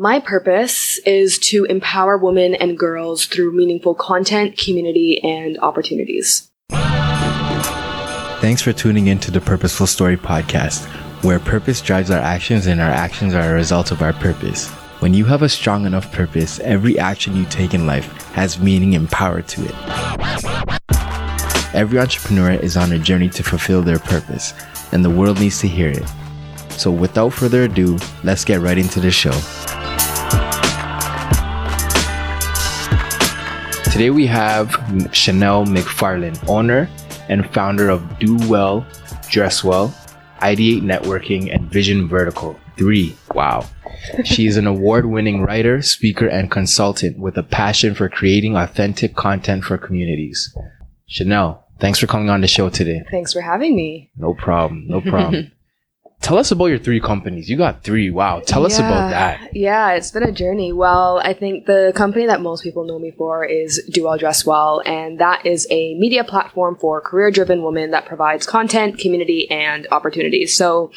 My purpose is to empower women and girls through meaningful content, community, and opportunities. Thanks for tuning in to the Purposeful Story podcast, where purpose drives our actions and our actions are a result of our purpose. When you have a strong enough purpose, every action you take in life has meaning and power to it. Every entrepreneur is on a journey to fulfill their purpose, and the world needs to hear it. So, without further ado, let's get right into the show. Today we have Chanèle McFarlane, owner and founder of Do Well, Dress Well, Ideate Networking, and Vision Vertical. Three. Wow. she is an award winning writer, speaker, and consultant with a passion for creating authentic content for communities. Chanel, thanks for coming on the show today. Thanks for having me. No problem. No problem. Tell us about your three companies. You got three. Wow. Tell us about that. Yeah, it's been a journey. Well, I think the company that most people know me for is Do Well Dress Well, and that is a media platform for career driven women that provides content, community, and opportunities. So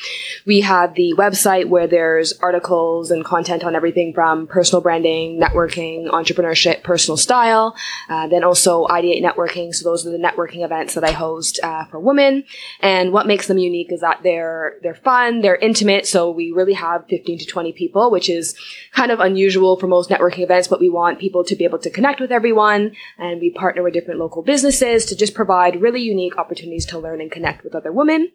we have the website where there's articles and content on everything from personal branding, networking, entrepreneurship, personal style, uh, then also Ideate Networking. So those are the networking events that I host uh, for women. And what makes them unique is that they're, they're fun fun, they're intimate, so we really have 15 to 20 people, which is kind of unusual for most networking events, but we want people to be able to connect with everyone, and we partner with different local businesses to just provide really unique opportunities to learn and connect with other women.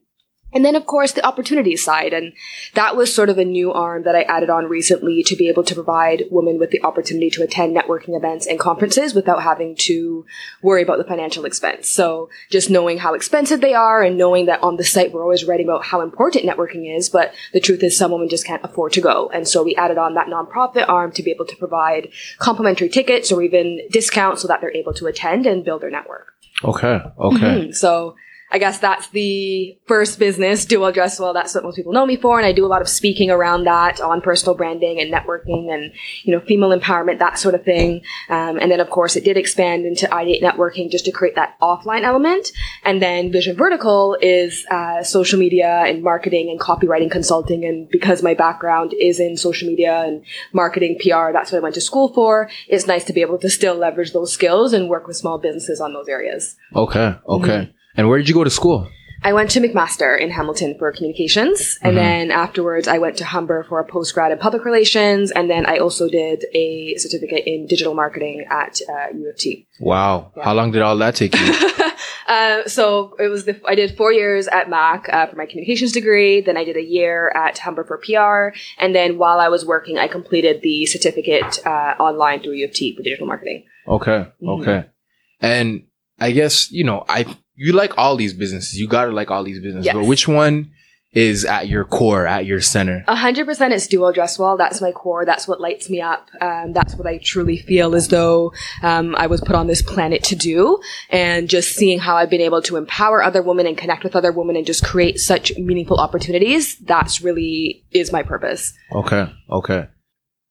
And then, of course, the opportunity side. And that was sort of a new arm that I added on recently to be able to provide women with the opportunity to attend networking events and conferences without having to worry about the financial expense. So just knowing how expensive they are and knowing that on the site we're always writing about how important networking is, but the truth is some women just can't afford to go. And so we added on that nonprofit arm to be able to provide complimentary tickets or even discounts so that they're able to attend and build their network. Okay. Okay. Mm-hmm. So I guess that's the first business, Do Well Dress Well. That's what most people know me for. And I do a lot of speaking around that on personal branding and networking and, you know, female empowerment, that sort of thing. Um, and then, of course, it did expand into Ideate Networking just to create that offline element. And then Vision Vertical is uh, social media and marketing and copywriting consulting. And because my background is in social media and marketing, PR, that's what I went to school for. It's nice to be able to still leverage those skills and work with small businesses on those areas. Okay. Okay. Mm-hmm. And where did you go to school? I went to McMaster in Hamilton for communications, and mm-hmm. then afterwards I went to Humber for a postgrad in public relations, and then I also did a certificate in digital marketing at uh, U of T. Wow! Yeah. How long did all that take you? uh, so it was the I did four years at Mac uh, for my communications degree. Then I did a year at Humber for PR, and then while I was working, I completed the certificate uh, online through U of T for digital marketing. Okay. Mm-hmm. Okay. And I guess you know I you like all these businesses. You gotta like all these businesses. Yes. But which one is at your core, at your center? A hundred percent it's Do Well Dress Well. That's my core. That's what lights me up. Um, that's what I truly feel as though um, I was put on this planet to do. And just seeing how I've been able to empower other women and connect with other women and just create such meaningful opportunities. That's really is my purpose. Okay. Okay.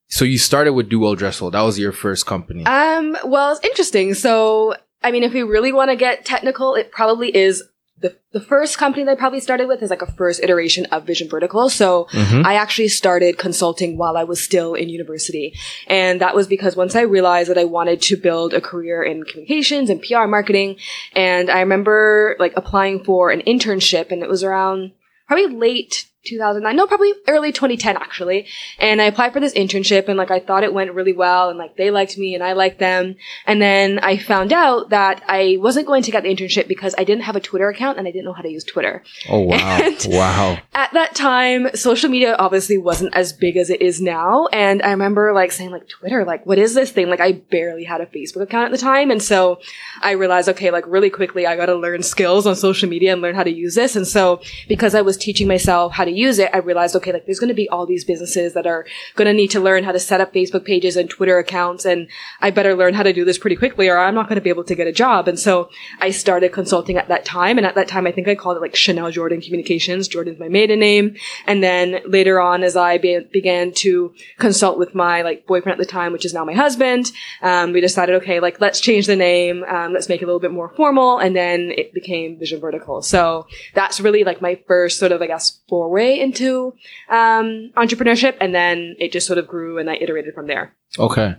So you started with Do Well Dress Well. That was your first company. Um, well, it's interesting. So I mean, if we really want to get technical, it probably is the, the first company that I probably started with is like a first iteration of Vision Vertical. So mm-hmm. I actually started consulting while I was still in university. And that was because once I realized that I wanted to build a career in communications and PR marketing, and I remember like applying for an internship and it was around probably late 2009 no probably early 2010 actually. And i applied for this internship and like i thought it went really well and like they liked me and i liked them. And then i found out that i wasn't going to get the internship because i didn't have a twitter account and i didn't know how to use twitter. Oh wow. And wow. at that time social media obviously wasn't as big as it is now. And i remember like saying like twitter? Like what is this thing? Like i barely had a facebook account at the time. And so i realized okay like really quickly i got to learn skills on social media and learn how to use this. And so because i was teaching myself how to use it, I realized, okay, like there's going to be all these businesses that are going to need to learn how to set up Facebook pages and Twitter accounts. And I better learn how to do this pretty quickly or I'm not going to be able to get a job. And so I started consulting at that time. And at that time, I think I called it like Chanèle Jordan Communications. Jordan's my maiden name. And then later on, as I be- began to consult with my like boyfriend at the time, which is now my husband, um, we decided, okay, like let's change the name. Um, let's make it a little bit more formal. And then it became Vision Vertical. So that's really like my first sort of, I guess, forward foray into um, entrepreneurship, and then it just sort of grew, and I iterated from there. Okay.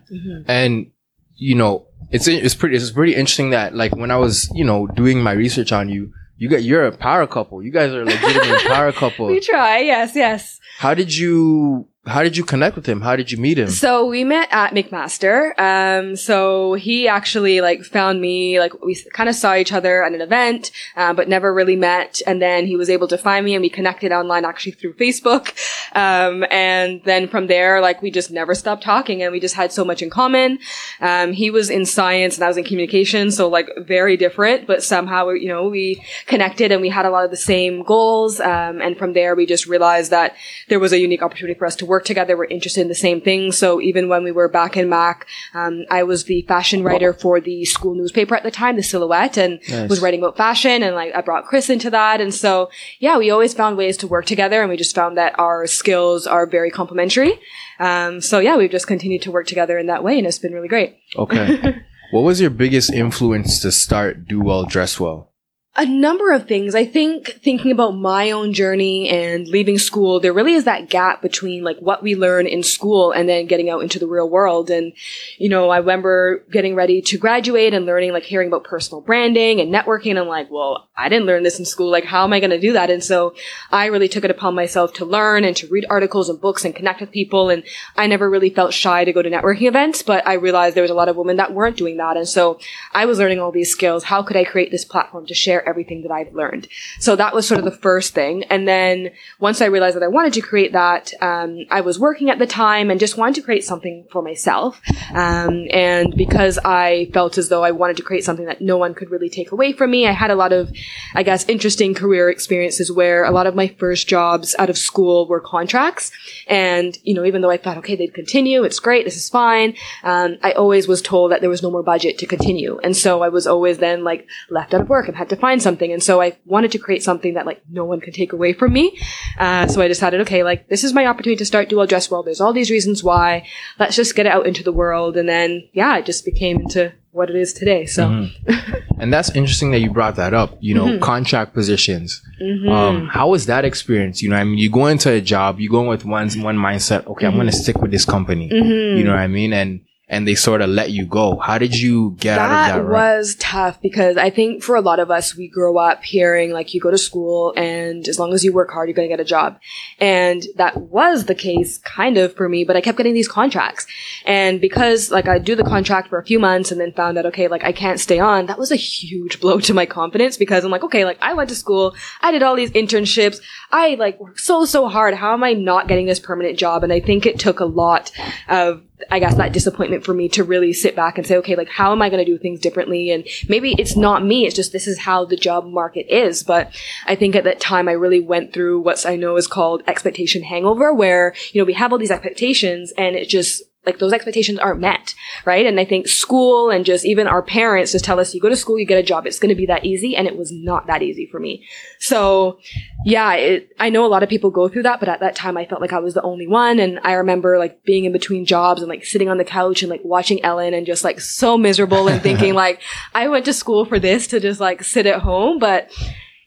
And you know, it's it's pretty it's pretty interesting that like when I was you know doing my research on you, you got you're a power couple. You guys are a legitimate power couple. We try, yes, yes. How did you how did you connect with him? How did you meet him? So we met at McMaster. Um, so he actually like found me, like we kind of saw each other at an event, uh, but never really met. And then he was able to find me and we connected online actually through Facebook. Um, and then from there, like we just never stopped talking and we just had so much in common. Um, he was in science and I was in communication. So like very different, but somehow, you know, we connected and we had a lot of the same goals. Um, and from there, we just realized that there was a unique opportunity for us to work together. We're interested in the same things. So even when we were back in Mac, um, I was the fashion writer for the school newspaper at the time, the Silhouette, and Nice. was writing about fashion. And like I brought Chris into that. And so yeah, we always found ways to work together, and we just found that our skills are very complementary. Um, so yeah, we've just continued to work together in that way, and it's been really great. Okay. what was your biggest influence to start Do Well Dress Well? A number of things. I think thinking about my own journey and leaving school, there really is that gap between like what we learn in school and then getting out into the real world. And, you know, I remember getting ready to graduate and learning, like hearing about personal branding and networking. And I'm like, well, I didn't learn this in school. Like, how am I going to do that? And so I really took it upon myself to learn and to read articles and books and connect with people. And I never really felt shy to go to networking events, but I realized there was a lot of women that weren't doing that. And so I was learning all these skills. How could I create this platform to share everything that I've learned? So that was sort of the first thing. And then once I realized that I wanted to create that, um, I was working at the time and just wanted to create something for myself. Um, and because I felt as though I wanted to create something that no one could really take away from me, I had a lot of, I guess, interesting career experiences where a lot of my first jobs out of school were contracts. And, you know, even though I thought, okay, they'd continue, it's great, this is fine, um, I always was told that there was no more budget to continue. And so I was always then like left out of work and had to find something. And so I wanted to create something that like no one could take away from me. Uh, so I decided, okay, like this is my opportunity to start Do Well Dress Well. There's all these reasons why. Let's just get it out into the world. And then, yeah, it just became into what it is today. So. Mm-hmm. And that's interesting that you brought that up. You know, mm-hmm. contract positions. Mm-hmm. Um, how was that experience? You know, I mean, you go into a job, you go in with one one mindset. Okay, I'm going to stick with this company. You know what I mean? And and they sort of let you go. How did you get out of that? Right? was tough because I think for a lot of us, we grow up hearing like you go to school and as long as you work hard, you're going to get a job. And that was the case kind of for me, but I kept getting these contracts. And because like I do the contract for a few months and then found out, okay, like I can't stay on, that was a huge blow to my confidence because I'm like, okay, like I went to school, I did all these internships, I like worked so, so hard. How am I not getting this permanent job? And I think it took a lot of I guess that disappointment for me to really sit back and say, okay, like how am I going to do things differently? And maybe it's not me. It's just this is how the job market is. But I think at that time I really went through what I know is called expectation hangover, where, you know, we have all these expectations and it just, like those expectations aren't met, right? And I think school and just even our parents just tell us you go to school, you get a job, it's going to be that easy. And it was not that easy for me. So yeah, it, I know a lot of people go through that, but at that time I felt like I was the only one. And I remember like being in between jobs and like sitting on the couch and like watching Ellen and just like so miserable and thinking like, I went to school for this to just like sit at home, but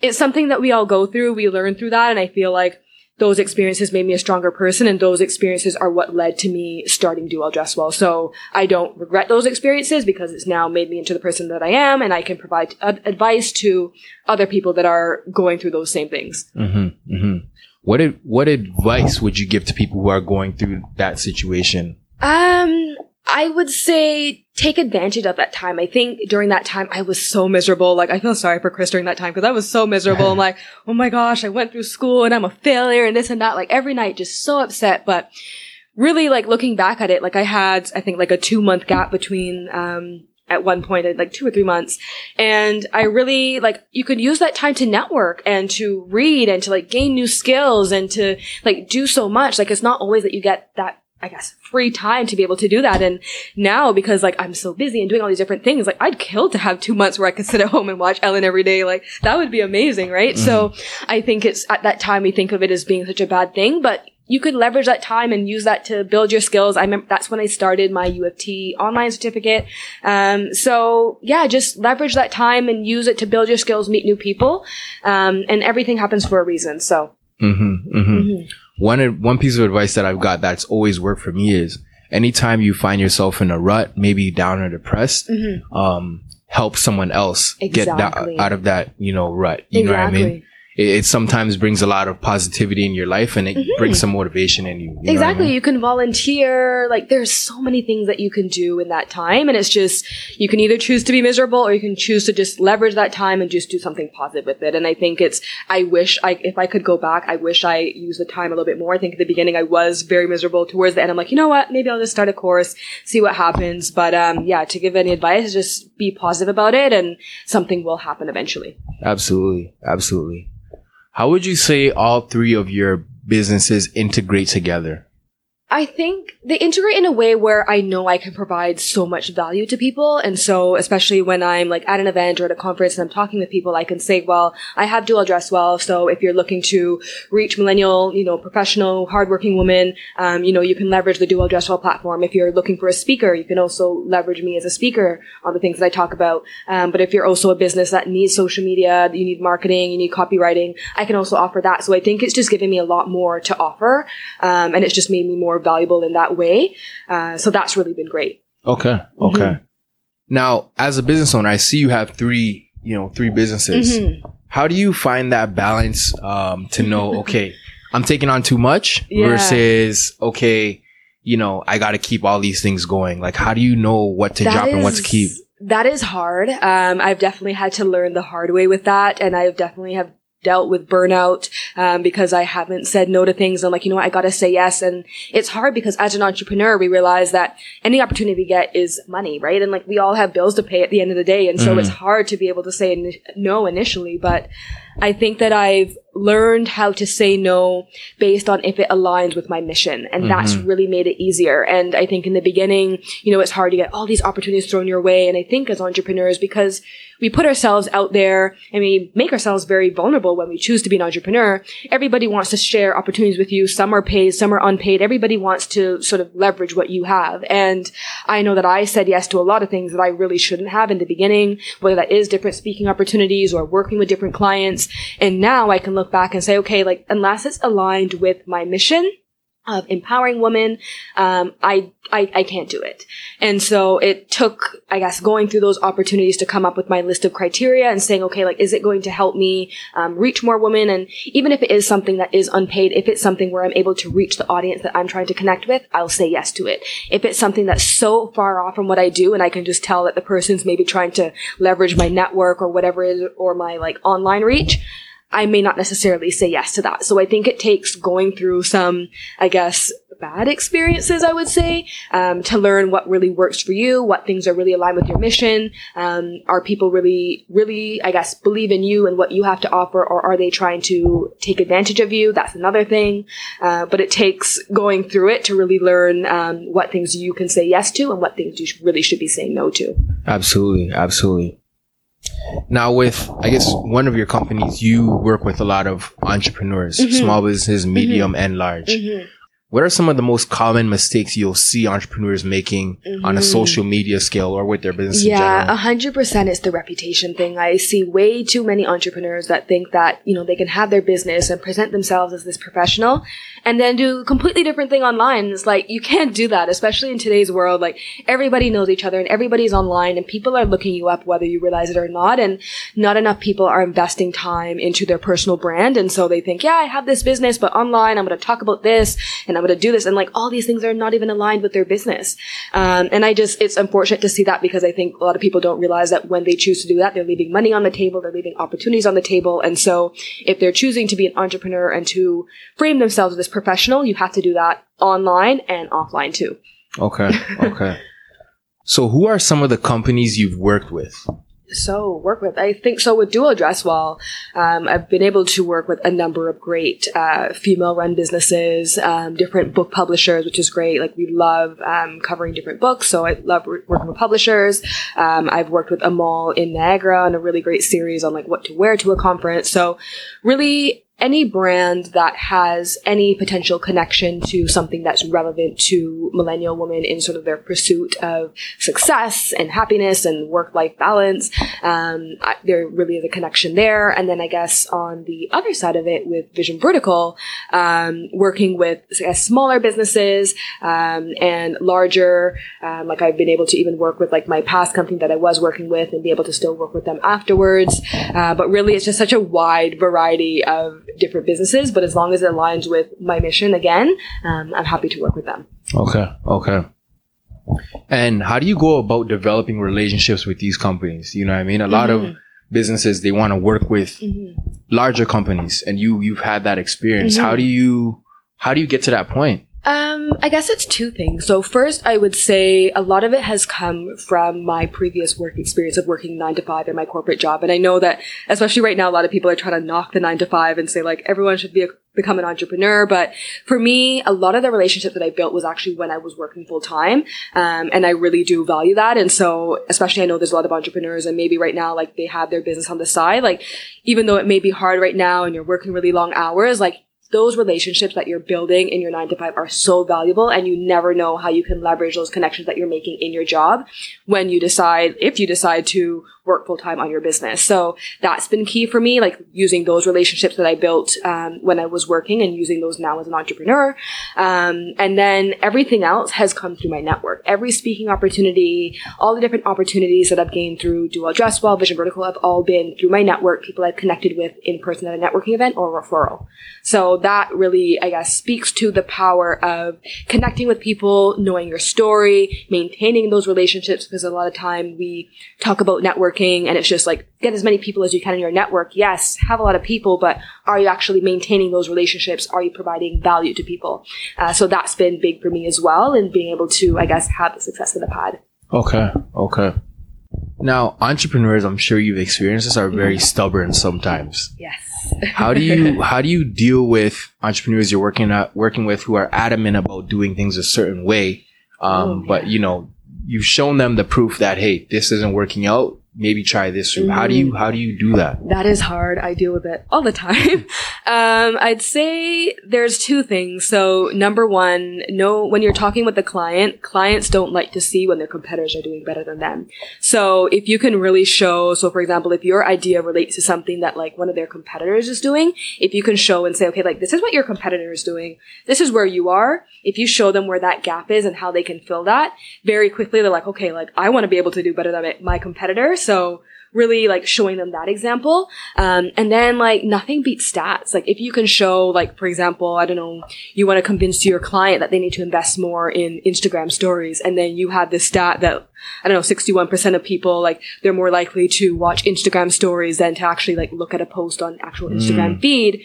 it's something that we all go through. We learn through that. And I feel like those experiences made me a stronger person and those experiences are what led to me starting Do Well Dress Well. So I don't regret those experiences because it's now made me into the person that I am and I can provide ad- advice to other people that are going through those same things. Mm-hmm, mm-hmm. What ad- what advice would you give to people who are going through that situation? Um, I would say take advantage of that time. I think during that time I was so miserable. Like I feel sorry for Chris during that time because I was so miserable. I'm like, oh my gosh, I went through school and I'm a failure and this and that. Like every night, just so upset. But really, like looking back at it, like I had, I think like a two month gap between, um, at one point, like two or three months. And I really, like, you could use that time to network and to read and to like gain new skills and to like do so much. Like it's not always that you get that I guess, free time to be able to do that. And now, because like I'm so busy and doing all these different things, like I'd kill to have two months where I could sit at home and watch Ellen every day. Like that would be amazing, right? So I think it's at that time we think of it as being such a bad thing, but you could leverage that time and use that to build your skills. I remember that's when I started my U of T online certificate. Um, so yeah, just leverage that time and use it to build your skills, meet new people. Um, and everything happens for a reason. So Mm-hmm, mm-hmm. One one piece of advice that I've got that's always worked for me is anytime you find yourself in a rut, maybe down or depressed, um, help someone else get Exactly. that, out of that, you know, rut. You know what I mean? It, it sometimes brings a lot of positivity in your life and it brings some motivation in you. you what I Exactly. mean? You can volunteer. Like there's so many things that you can do in that time. And it's just, you can either choose to be miserable or you can choose to just leverage that time and just do something positive with it. And I think it's, I wish I, if I could go back, I wish I used the time a little bit more. I think at the beginning I was very miserable towards the end. I'm like, you know what? Maybe I'll just start a course, see what happens. But, um, yeah, to give any advice, just be positive about it and something will happen eventually. Absolutely. Absolutely. How would you say all three of your businesses integrate together? I think they integrate in a way where I know I can provide so much value to people. And so, especially when I'm like at an event or at a conference and I'm talking with people, I can say, well, I have Do Well Dress Well. So if you're looking to reach millennial, you know, professional, hardworking women, um, you know, you can leverage the Do Well Dress Well platform. If you're looking for a speaker, you can also leverage me as a speaker on the things that I talk about. Um, but if you're also a business that needs social media, you need marketing, you need copywriting, I can also offer that. So I think it's just given me a lot more to offer. Um, and it's just made me more valuable in that way. Uh, so that's really been great. Okay. Okay. Now, as a business owner, I see you have three, you know, three businesses. How do you find that balance um, to know, okay, I'm taking on too much Yeah. versus, okay, you know, I got to keep all these things going? Like, how do you know what to That drop and what to keep? That is hard. Um, I've definitely had to learn the hard way with that, and I've definitely have dealt with burnout um, because I haven't said no to things. I'm like, you know what, I gotta say yes, and it's hard because as an entrepreneur, we realize that any opportunity we get is money, right? And like we all have bills to pay at the end of the day, and so it's hard to be able to say no initially, but. I think that I've learned how to say no based on if it aligns with my mission. And mm-hmm. that's really made it easier. And I think in the beginning, you know, it's hard to get all these opportunities thrown your way. And I think as entrepreneurs, because we put ourselves out there and we make ourselves very vulnerable when we choose to be an entrepreneur, everybody wants to share opportunities with you. Some are paid, some are unpaid. Everybody wants to sort of leverage what you have. And I know that I said yes to a lot of things that I really shouldn't have in the beginning, whether that is different speaking opportunities or working with different clients. And now I can look back and say, okay, like, unless it's aligned with my mission, of empowering women, um, I, I I can't do it. And so it took, I guess, going through those opportunities to come up with my list of criteria and saying, okay, like, is it going to help me um, reach more women? And even if it is something that is unpaid, if it's something where I'm able to reach the audience that I'm trying to connect with, I'll say yes to it. If it's something that's so far off from what I do, and I can just tell that the person's maybe trying to leverage my network or whatever or my like online reach. I may not necessarily say yes to that. So I think it takes going through some, I guess, bad experiences, I would say, um, to learn what really works for you, what things are really aligned with your mission. Um, are people really, really, I guess, believe in you and what you have to offer, or are they trying to take advantage of you? That's another thing. Uh, but it takes going through it to really learn um, what things you can say yes to and what things you really should be saying no to. Absolutely, absolutely. Now, with I guess one of your companies, you work with a lot of entrepreneurs, mm-hmm. small businesses, mm-hmm. medium and large. Mm-hmm. What are some of the most common mistakes you'll see entrepreneurs making on a mm-hmm. social media scale or with their business in Yeah, hundred percent it's the reputation thing. I see way too many entrepreneurs that think that, you know, they can have their business and present themselves as this professional and then do a completely different thing online. It's like, you can't do that, especially in today's world. Like, everybody knows each other and everybody's online and people are looking you up whether you realize it or not. And not enough people are investing time into their personal brand. And so they think, yeah, I have this business, but online I'm going to talk about this and I'm going to do this. And like, all these things are not even aligned with their business. Um, and I just, it's unfortunate to see that because I think a lot of people don't realize that when they choose to do that, they're leaving money on the table, they're leaving opportunities on the table. And so if they're choosing to be an entrepreneur and to frame themselves as professional, you have to do that online and offline too. Okay, okay. so, who are some of the companies you've worked with? So work with. I think so with Do Well Dress Well, um, I've been able to work with a number of great uh, female-run businesses, um, different book publishers, which is great. Like we love um, covering different books, so I love re- working with publishers. Um, I've worked with Amal in Niagara on a really great series on like what to wear to a conference. So really any brand that has any potential connection to something that's relevant to millennial women in sort of their pursuit of success and happiness and work-life balance. Um, I, there really is a connection there. And then I guess on the other side of it with Vision Vertical, um, working with guess, smaller businesses um, and larger, um, like I've been able to even work with like my past company that I was working with and be able to still work with them afterwards. Uh, but really, it's just such a wide variety of different businesses, but as long as it aligns with my mission, again, um, I'm happy to work with them. Okay. Okay. And how do you go about developing relationships with these companies? You know what I mean? A lot Mm-hmm. of businesses, they want to work with larger companies and you, you've had that experience. Mm-hmm. How do you, how do you get to that point? Um, I guess it's two things. So first, I would say a lot of it has come from my previous work experience of working nine to five in my corporate job. And I know that, especially right now, a lot of people are trying to knock the nine to five and say like everyone should be a, become an entrepreneur. But for me, a lot of the relationships that I built was actually when I was working full time. Um, and I really do value that. And so, especially I know there's a lot of entrepreneurs and maybe right now, like they have their business on the side. Like, even though it may be hard right now and you're working really long hours, like those relationships that you're building in your nine to five are so valuable and you never know how you can leverage those connections that you're making in your job when you decide, if you decide to work full time on your business. So that's been key for me, like using those relationships that I built um, when I was working and using those now as an entrepreneur. Um, and then everything else has come through my network. Every speaking opportunity, all the different opportunities that I've gained through Do Well Dress Well, Vision Vertical have all been through my network, people I've connected with in person at a networking event or referral. So that really, I guess, speaks to the power of connecting with people, knowing your story, maintaining those relationships, because a lot of time we talk about networking and it's just like, get as many people as you can in your network. Yes, have a lot of people, but are you actually maintaining those relationships? Are you providing value to people? Uh, so that's been big for me as well and being able to, I guess, have the success that I've had. Okay. Okay. Now, entrepreneurs, I'm sure you've experienced this, are very stubborn sometimes. Yes. How do you how do you deal with entrepreneurs you're working at working with who are adamant about doing things a certain way, um, Oh, but you know you've shown them the proof that hey this isn't working out. Maybe try this. How do you how do you do that? That is hard. I deal with it all the time. Um, I'd say there's two things. So number one, no, when you're talking with the client, clients don't like to see when their competitors are doing better than them. So if you can really show, so for example, if your idea relates to something that like one of their competitors is doing, if you can show and say, okay, like this is what your competitor is doing, this is where you are. If you show them where that gap is and how they can fill that, very quickly they're like, okay, like I want to be able to do better than my competitor. So really like showing them that example. Um, and then like nothing beats stats. Like if you can show, like, for example, I don't know, you want to convince your client that they need to invest more in Instagram stories. And then you have this stat that, I don't know, 61% of people, like, they're more likely to watch Instagram stories than to actually like look at a post on actual Instagram feed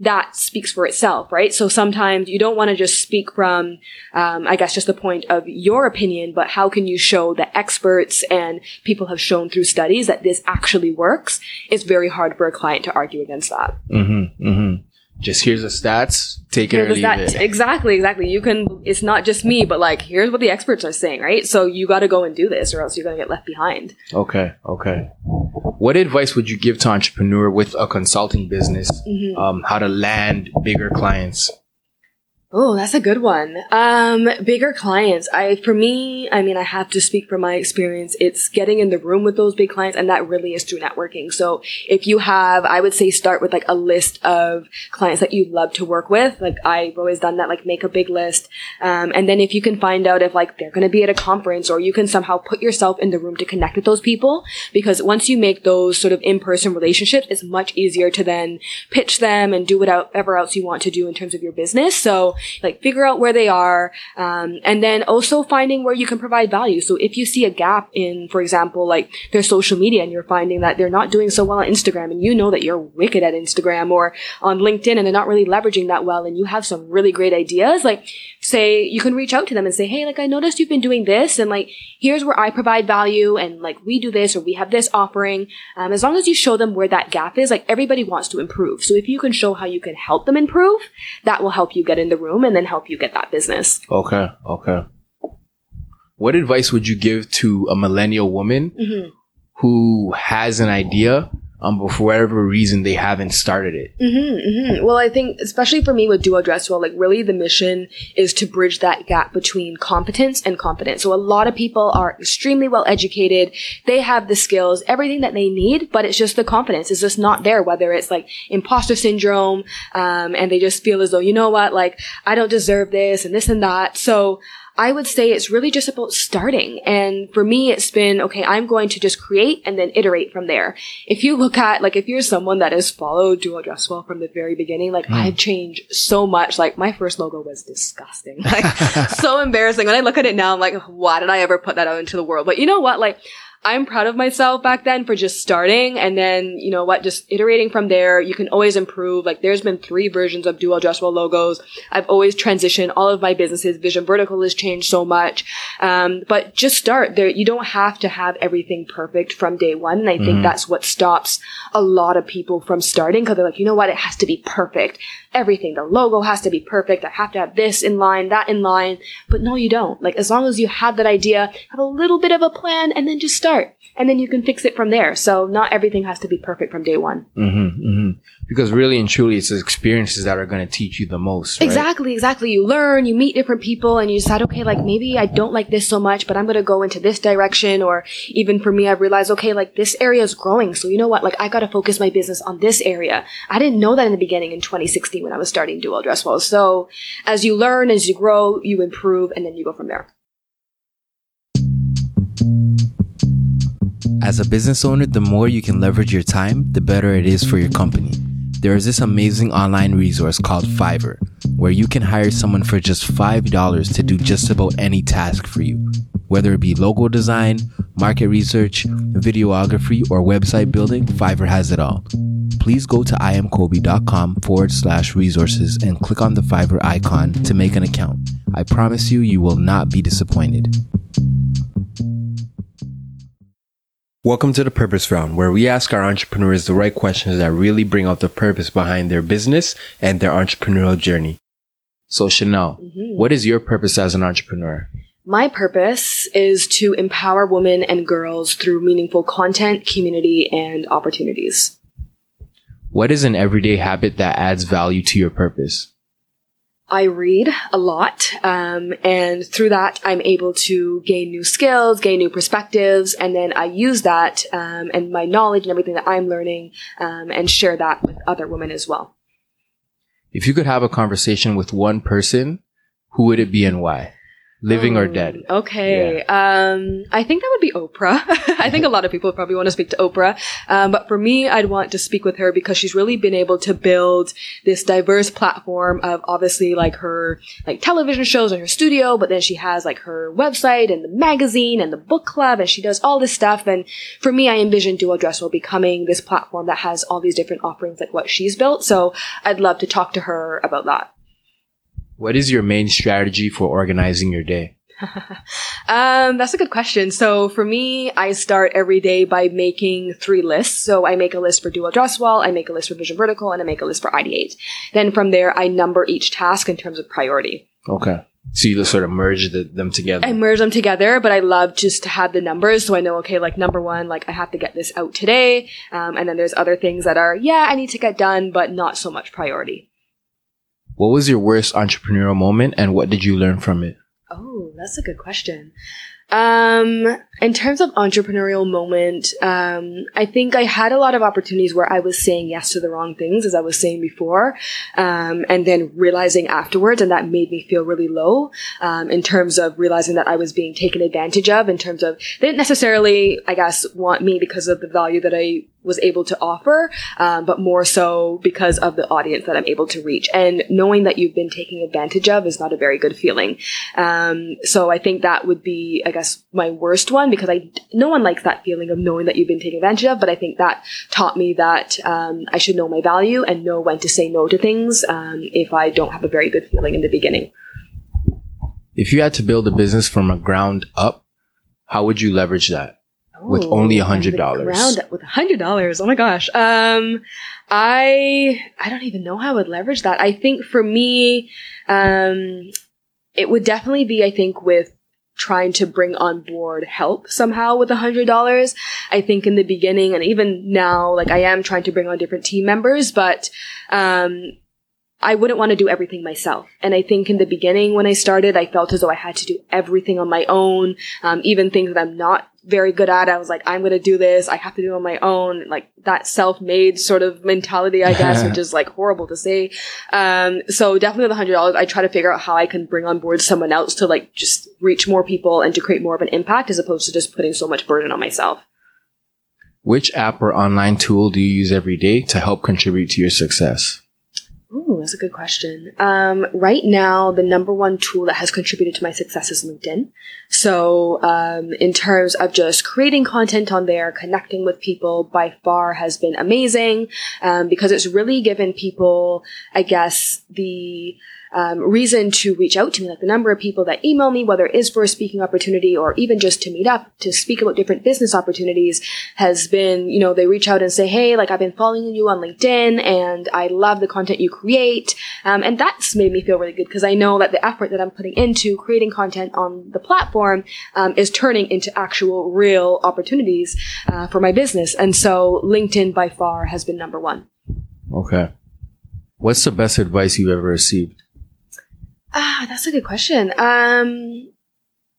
that speaks for itself, right? So sometimes you don't want to just speak from, um, I guess, just the point of your opinion, but how can you show that experts and people have shown through studies that this actually works? It's very hard for a client to argue against that. Mm-hmm. Mm-hmm. Just here's the stats. Take it or leave that- it. exactly, exactly. You can, it's not just me, but like, here's what the experts are saying, right? So you got to go and do this or else you're going to get left behind. Okay. Okay. What advice would you give to entrepreneur with a consulting business? Mm-hmm. Um, how to land bigger clients? Oh, that's a good one. Um, bigger clients. I, for me, I mean, I have to speak from my experience. It's getting in the room with those big clients, and that really is through networking. So if you have, I would say start with like a list of clients that you'd love to work with. Like I've always done that, like make a big list. Um, and then if you can find out if like they're going to be at a conference or you can somehow put yourself in the room to connect with those people, because once you make those sort of in-person relationships, it's much easier to then pitch them and do whatever else you want to do in terms of your business. So like figure out where they are, um, and then also finding where you can provide value. So if you see a gap in, for example, like their social media and you're finding that they're not doing so well on Instagram and you know that you're wicked at Instagram or on LinkedIn and they're not really leveraging that well and you have some really great ideas, like say you can reach out to them and say, Hey, like I noticed you've been doing this and like here's where I provide value and like we do this or we have this offering. Um, as long as you show them where that gap is, like everybody wants to improve. So if you can show how you can help them improve, that will help you get in the room and then help you get that business. Okay. Okay. What advice would you give to a millennial woman Mm-hmm. who has an idea, um, but for whatever reason they haven't started it. Mm-hmm, mm-hmm. Well, I think especially for me with Do Well Dress Well, like really the mission is to bridge that gap between competence and confidence. So a lot of people are extremely well educated. They have the skills, everything that they need, but it's just the confidence is just not there. Whether it's like imposter syndrome, um, and they just feel as though you know what, like I don't deserve this and this and that. So I would say it's really just about starting. And for me, it's been, okay, I'm going to just create and then iterate from there. If you look at, like, if you're someone that has followed Do Well Dress Well from the very beginning, like, mm. I've changed so much. Like, my first logo was disgusting. Like, so embarrassing. When I look at it now, I'm like, why did I ever put that out into the world? But you know what? Like, I'm proud of myself back then for just starting and then, you know what, just iterating from there. You can always improve. Like there's been three versions of Do Well Dress Well logos. I've always transitioned all of my businesses. Vision Vertical has changed so much. Um, but just start there. You don't have to have everything perfect from day one. And I think mm-hmm. that's what stops a lot of people from starting because they're like, you know what? It has to be perfect everything. The logo has to be perfect. I have to have this in line, that in line. But no, you don't. Like, as long as you have that idea, have a little bit of a plan, and then just start. And then you can fix it from there. So not everything has to be perfect from day one. Mm-hmm, mm-hmm. Because really and truly it's the experiences that are going to teach you the most right? exactly exactly. You learn you meet different people and you decide okay like maybe i don't like this so much but i'm going to go into this direction. Or even for me i've realized okay like this area is growing so you know what? Like i got to focus my business on this area. I didn't know that in the beginning in 2016 when i was starting Do Well Dress Well so as you learn as you grow you improve and then you go from there as a business owner, the more you can leverage your time, the better it is for your company there is this amazing online resource called Fiverr, where you can hire someone for just $5 to do just about any task for you. Whether it be logo design, market research, videography, or website building, Fiverr has it all. Please go to iamkobi.com forward slash resources and click on the Fiverr icon to make an account. I promise you, you will not be disappointed. Welcome to the Purpose Round, where we ask our entrepreneurs the right questions that really bring out the purpose behind their business and their entrepreneurial journey. So, Chanèle, mm-hmm. what is your purpose as an entrepreneur? My purpose is to empower women and girls through meaningful content, community, and opportunities. What is an everyday habit that adds value to your purpose? I read a lot, um, and through that, I'm able to gain new skills, gain new perspectives, and then I use that um, and my knowledge and everything that I'm learning, um, and share that with other women as well. If you could have a conversation with one person, who would it be and why? Living or dead. Oh, okay. Yeah. Um, I think that would be Oprah. I think a lot of people probably want to speak to Oprah. Um, but for me, I'd want to speak with her because she's really been able to build this diverse platform of obviously like her like television shows and her studio, but then she has like her website and the magazine and the book club and she does all this stuff. And for me, I envision Do Well Dress Well becoming this platform that has all these different offerings like what she's built. So I'd love to talk to her about that. What is your main strategy for organizing your day? um, that's a good question. So for me, I start every day by making three lists. So I make a list for Do Well Dress Well, I make a list for Vision Vertical, and I make a list for Ideate. Then from there, I number each task in terms of priority. Okay. So you just sort of merge the, them together. I merge them together, but I love just to have the numbers, so I know okay, like number one, like I have to get this out today, um, and then there's other things that are yeah, I need to get done, but not so much priority. What was your worst entrepreneurial moment and what did you learn from it? Oh, that's a good question. Um, in terms of entrepreneurial moment, um, I think I had a lot of opportunities where I was saying yes to the wrong things, as I was saying before, um, and then realizing afterwards, and that made me feel really low. Um, in terms of realizing that I was being taken advantage of, in terms of they didn't necessarily, I guess, want me because of the value that I was able to offer, um, but more so because of the audience that I'm able to reach. And knowing that you've been taken advantage of is not a very good feeling. Um, so I think that would be, I guess, my worst one because I no one likes that feeling of knowing that you've been taken advantage of. But I think that taught me that um, I should know my value and know when to say no to things um, if I don't have a very good feeling in the beginning. If you had to build a business from a ground up, how would you leverage that? With only a hundred dollars. With a hundred dollars. Oh my gosh. Um, I, I don't even know how I would leverage that. I think for me, um, it would definitely be, I think, with trying to bring on board help somehow with a hundred dollars. I think in the beginning and even now, like I am trying to bring on different team members, but, um, I wouldn't want to do everything myself. And I think in the beginning when I started, I felt as though I had to do everything on my own. Um, even things that I'm not very good at. I was like, I'm going to do this. I have to do it on my own. Like that self-made sort of mentality, I guess, which is like horrible to say. Um, so definitely the hundred dollars, I try to figure out how I can bring on board someone else to like just reach more people and to create more of an impact as opposed to just putting so much burden on myself. Which app or online tool do you use every day to help contribute to your success? Oh, that's a good question. Um, right now, the number one tool that has contributed to my success is LinkedIn. So, um, in terms of just creating content on there, connecting with people, by far has been amazing um, because it's really given people, I guess, the um, reason to reach out to me. Like the number of people that email me, whether it is for a speaking opportunity or even just to meet up to speak about different business opportunities, has been, you know, they reach out and say, "Hey, like I've been following you on LinkedIn, and I love the content you create," um, and that's made me feel really good because I know that the effort that I'm putting into creating content on the platform um, is turning into actual, real opportunities uh, for my business, and so LinkedIn by far has been number one. Okay. What's the best advice you've ever received? Ah, that's a good question. Um,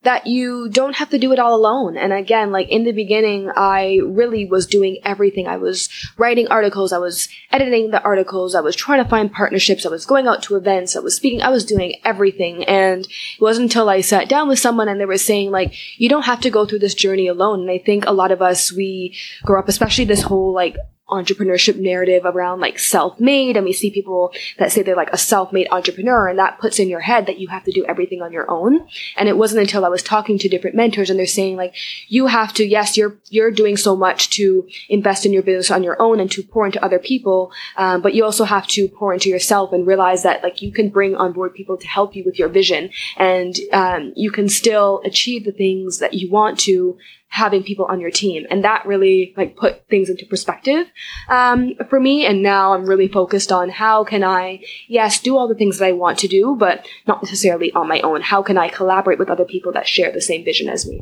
that you don't have to do it all alone. And again, like in the beginning, I really was doing everything. I was writing articles. I was editing the articles. I was trying to find partnerships. I was going out to events. I was speaking. I was doing everything. And it wasn't until I sat down with someone and they were saying like, you don't have to go through this journey alone. And I think a lot of us, we grow up, especially this whole like entrepreneurship narrative around like self-made and we see people that say they're like a self-made entrepreneur and that puts in your head that you have to do everything on your own. And it wasn't until i was talking to different mentors and they're saying like you have to yes you're you're doing so much to invest in your business on your own and to pour into other people um, but you also have to pour into yourself and realize that like you can bring on board people to help you with your vision and um, you can still achieve the things that you want to having people on your team. And that really like put things into perspective, um, for me. And now I'm really focused on how can I, yes, do all the things that I want to do, but not necessarily on my own. How can I collaborate with other people that share the same vision as me?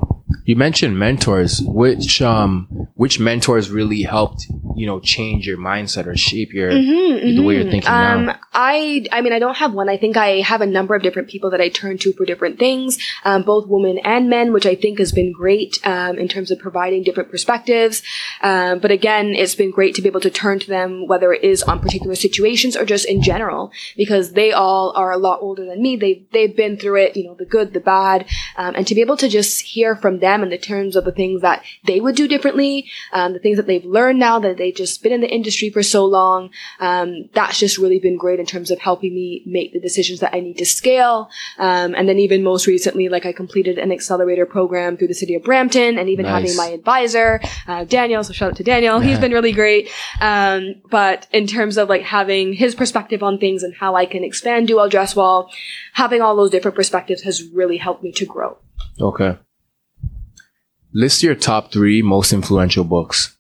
You mentioned mentors. Which um which mentors really helped you know change your mindset or shape your mm-hmm, the way you're mm-hmm. thinking um, now? I I mean I don't have one. I think I have a number of different people that I turn to for different things, um, both women and men, which I think has been great um, in terms of providing different perspectives. Um, but again, it's been great to be able to turn to them, whether it is on particular situations or just in general, because they all are a lot older than me. They they've been through it, you know, the good, the bad, um, and to be able to just hear from them them in the terms of the things that they would do differently, um, the things that they've learned now that they've just been in the industry for so long. Um, that's just really been great in terms of helping me make the decisions that I need to scale. Um, and then even most recently, like I completed an accelerator program through the city of Brampton and even nice. having my advisor, uh, Daniel. So shout out to Daniel. He's been really great. Um, but in terms of like having his perspective on things and how I can expand Do Well Dress Well, having all those different perspectives has really helped me to grow. Okay. List your top three most influential books.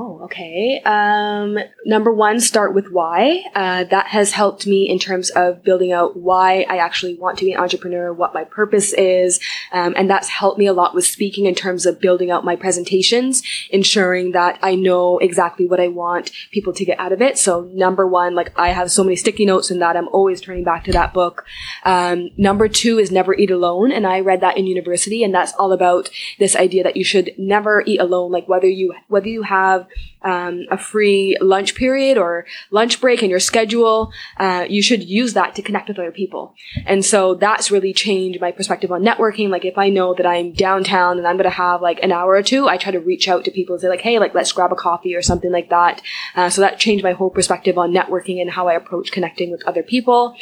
Oh, okay. Um, number one, start with why. Uh, that has helped me in terms of building out why I actually want to be an entrepreneur, what my purpose is. Um, and that's helped me a lot with speaking in terms of building out my presentations, ensuring that I know exactly what I want people to get out of it. So number one, like I have so many sticky notes in that I'm always turning back to that book. Um, number two is never eat alone. And I read that in university and that's all about this idea that you should never eat alone. Like whether you, whether you have um, a free lunch period or lunch break in your schedule, uh, you should use that to connect with other people. And so that's really changed my perspective on networking. Like if I know that I'm downtown and I'm going to have like an hour or two, I try to reach out to people and say like, hey, like let's grab a coffee or something like that. Uh, so that changed my whole perspective on networking and how I approach connecting with other people.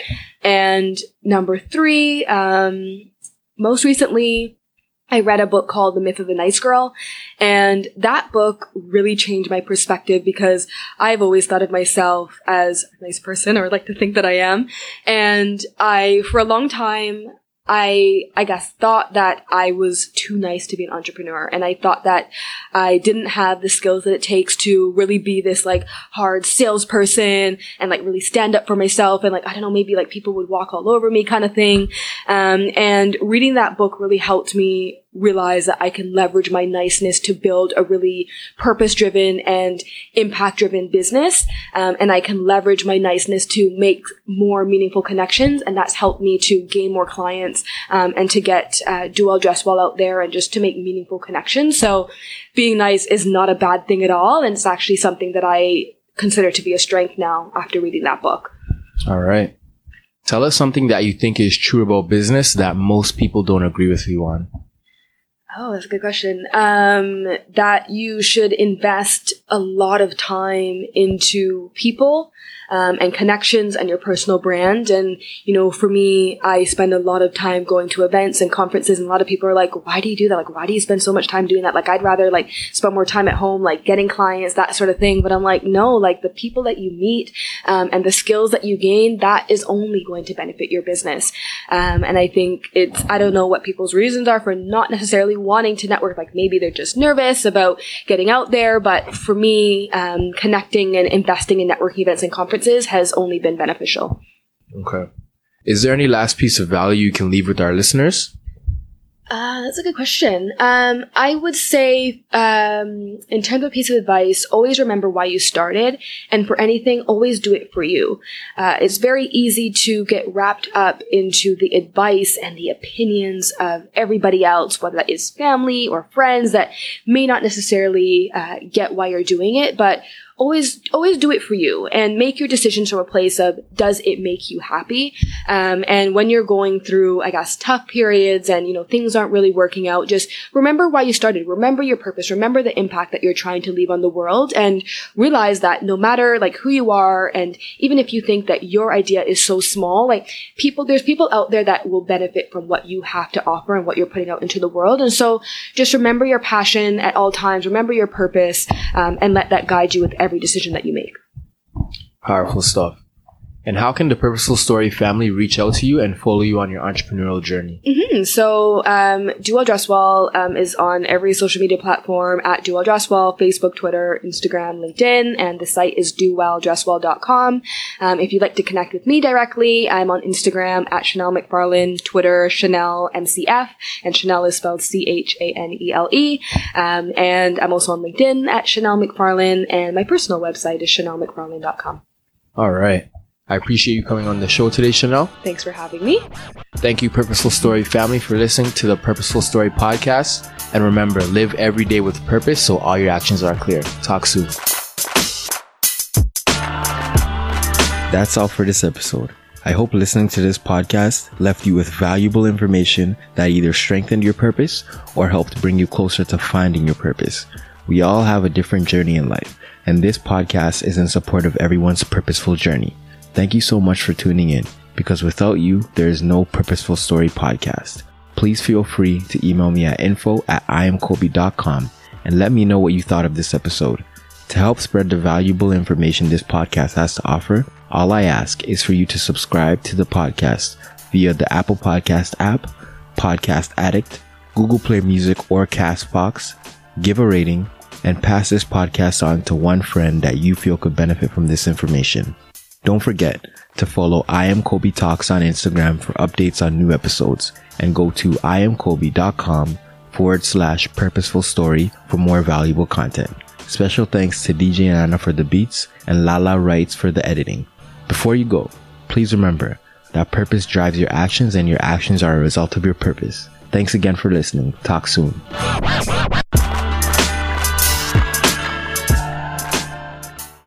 And number three, um, most recently, I read a book called The Myth of the Nice Girl, and that book really changed my perspective because I've always thought of myself as a nice person, or like to think that I am. And I, for a long time, I, I guess, thought that I was too nice to be an entrepreneur. And I thought that I didn't have the skills that it takes to really be this like hard salesperson and like really stand up for myself. And like, I don't know, maybe like people would walk all over me kind of thing. Um, and reading that book really helped me realize that I can leverage my niceness to build a really purpose driven and impact driven business. Um, and I can leverage my niceness to make more meaningful connections. And that's helped me to gain more clients, um, and to get, uh, do well, dress well out there and just to make meaningful connections. So being nice is not a bad thing at all. And it's actually something that I consider to be a strength now after reading that book. All right. Tell us something that you think is true about business that most people don't agree with you on. Oh, that's a good question. Um, that you should invest a lot of time into people um, and connections and your personal brand. And, you know, for me, I spend a lot of time going to events and conferences and a lot of people are like, why do you do that? Like, why do you spend so much time doing that? Like, I'd rather like spend more time at home, like getting clients, that sort of thing. But I'm like, no, like the people that you meet, um, and the skills that you gain, that is only going to benefit your business. Um, and I think it's, I don't know what people's reasons are for not necessarily wanting to network. Like maybe they're just nervous about getting out there. But for me, um, connecting and investing in networking events and conferences has only been beneficial. Okay. Is there any last piece of value you can leave with our listeners? Uh, that's a good question. Um, I would say, um, in terms of piece of advice, always remember why you started, and for anything, always do it for you. Uh, it's very easy to get wrapped up into the advice and the opinions of everybody else, whether that is family or friends that may not necessarily uh, get why you're doing it, but always always do it for you and make your decisions from a place of does it make you happy? Um, and when you're going through i guess tough periods and you know things aren't really working out just remember why you started. Remember your purpose. Remember the impact that you're trying to leave on the world and realize that no matter like who you are and even if you think that your idea is so small like people there's people out there that will benefit from what you have to offer and what you're putting out into the world. And so just remember your passion at all times. Remember your purpose um, and let that guide you with every decision that you make. Powerful stuff. And how can the Purposeful Story family reach out to you and follow you on your entrepreneurial journey? Mm-hmm. So, um, Do Well Dress Well um, is on every social media platform at Do Well Dress Well, Facebook, Twitter, Instagram, LinkedIn, and the site is dowelldresswell.com. Um, if you'd like to connect with me directly, I'm on Instagram at Chanèle McFarlane, Twitter, Chanèle MCF, and Chanèle is spelled C-H-A-N-E-L-E. Um, and I'm also on LinkedIn at Chanèle McFarlane, and my personal website is chanelmcfarlane.com. All right. I appreciate you coming on the show today, Chanèle. Thanks for having me. Thank you, Purposeful Story family, for listening to the Purposeful Story podcast. And remember, live every day with purpose so all your actions are clear. Talk soon. That's all for this episode. I hope listening to this podcast left you with valuable information that either strengthened your purpose or helped bring you closer to finding your purpose. We all have a different journey in life, and this podcast is in support of everyone's purposeful journey. Thank you so much for tuning in because without you, there is no Purposeful Story podcast. Please feel free to email me at info at iamkobi.com and let me know what you thought of this episode. To help spread the valuable information this podcast has to offer, all I ask is for you to subscribe to the podcast via the Apple Podcast app, Podcast Addict, Google Play Music, or Castbox, give a rating, and pass this podcast on to one friend that you feel could benefit from this information. Don't forget to follow I am Kobi Talks on Instagram for updates on new episodes and go to iamkobi.com forward slash purposeful story for more valuable content. Special thanks to DJ Anna for the beats and Lala Writes for the editing. Before you go, please remember that purpose drives your actions and your actions are a result of your purpose. Thanks again for listening. Talk soon.